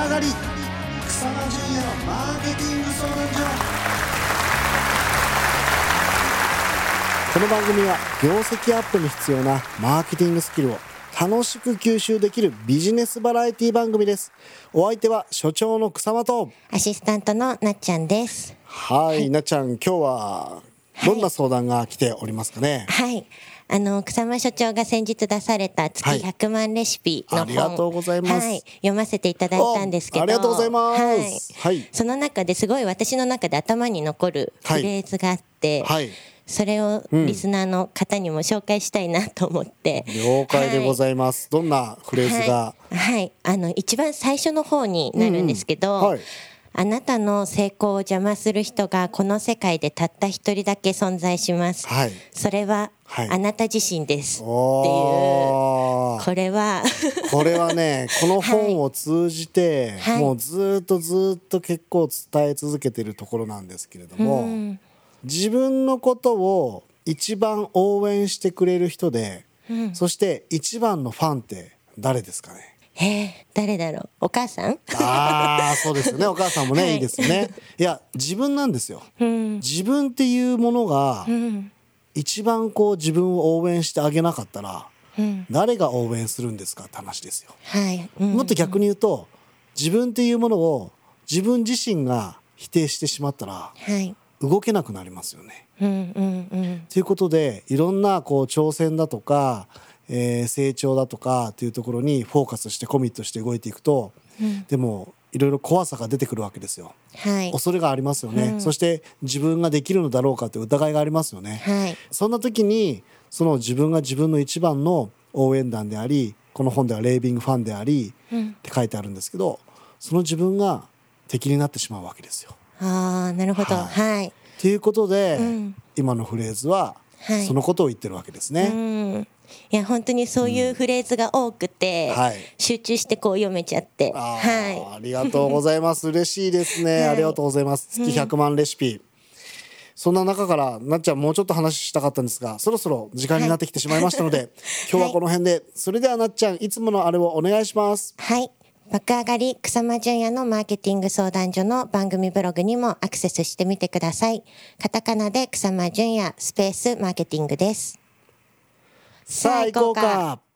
爆上がり。草間淳也のマーケティング相談所。この番組は業績アップに必要なマーケティングスキルを楽しく吸収できるビジネスバラエティ番組です。お相手は所長の草間と。アシスタントのなっちゃんです。はい、なっちゃん今日はどんな相談が来ておりますかね、はい。あの、草間所長が先日出された月はい。100万レシピの本、ありがとうございます。はい。読ませていただいたんですけど。おありがとうございます。はい。はい。その中ですごい私の中で頭に残るフレーズがあって、はい。それをリスナーの方にも紹介したいなと思って。了解でごいざいます、どんなフレーズが、はい、はい。あの一番最初の方になるんですけど、うんうん。はいあなたの成功を邪魔する人がこの世界でたった一人だけ存在します、はい。それは、はい。あなた自身です。っていう。これは。これはねこの本を通じて、はい。もうずっとずっと結構伝え続けてるところなんですけれども、自分のことを一番応援してくれる人で、そして一番のファンって誰ですかね？えー、誰だろうお母さん？ああそうですよね。お母さんもね、はい。い、いですよね。いや自分なんですよ、うん。自分っていうものがうん。一番こう自分を応援してあげなかったらうん。誰が応援するんですかって話ですよ。はい、うん。もっと逆に言うと自分っていうものを自分自身が否定してしまったらはい。動けなくなりますよね。うんうんうん。ということでいろんなこう挑戦だとか、えー成長だとかっていうところにフォーカスしてコミットして動いていくと、でもいろいろ怖さが出てくるわけですよ。はい。恐れがありますよね、そして自分ができるのだろうかって疑いがありますよね。はい。そんな時にその自分が自分の一番の応援団でありこの本ではレービングファンでありって書いてあるんですけどその自分が敵になってしまうわけですよ。ああなるほど。ははい。ということで、ん。今のフレーズははい。そのことを言ってるわけですね。うん。いや本当にそういうフレーズが多くて、はい。集中してこう読めちゃって。あーはありがとうございます。嬉しいですね、はい。ありがとうございます。月100万レシピ、そんな中からなっちゃんもうちょっと話したかったんですがそろそろ時間になってきてしまいましたので、今日はこの辺で、それではなっちゃんいつものあれをお願いします。いはい。爆上がり草間淳也のマーケティング相談所の番組ブログにもアクセスしてみてください。カタカナで草間淳也スペースマーケティングですさあ行こうか。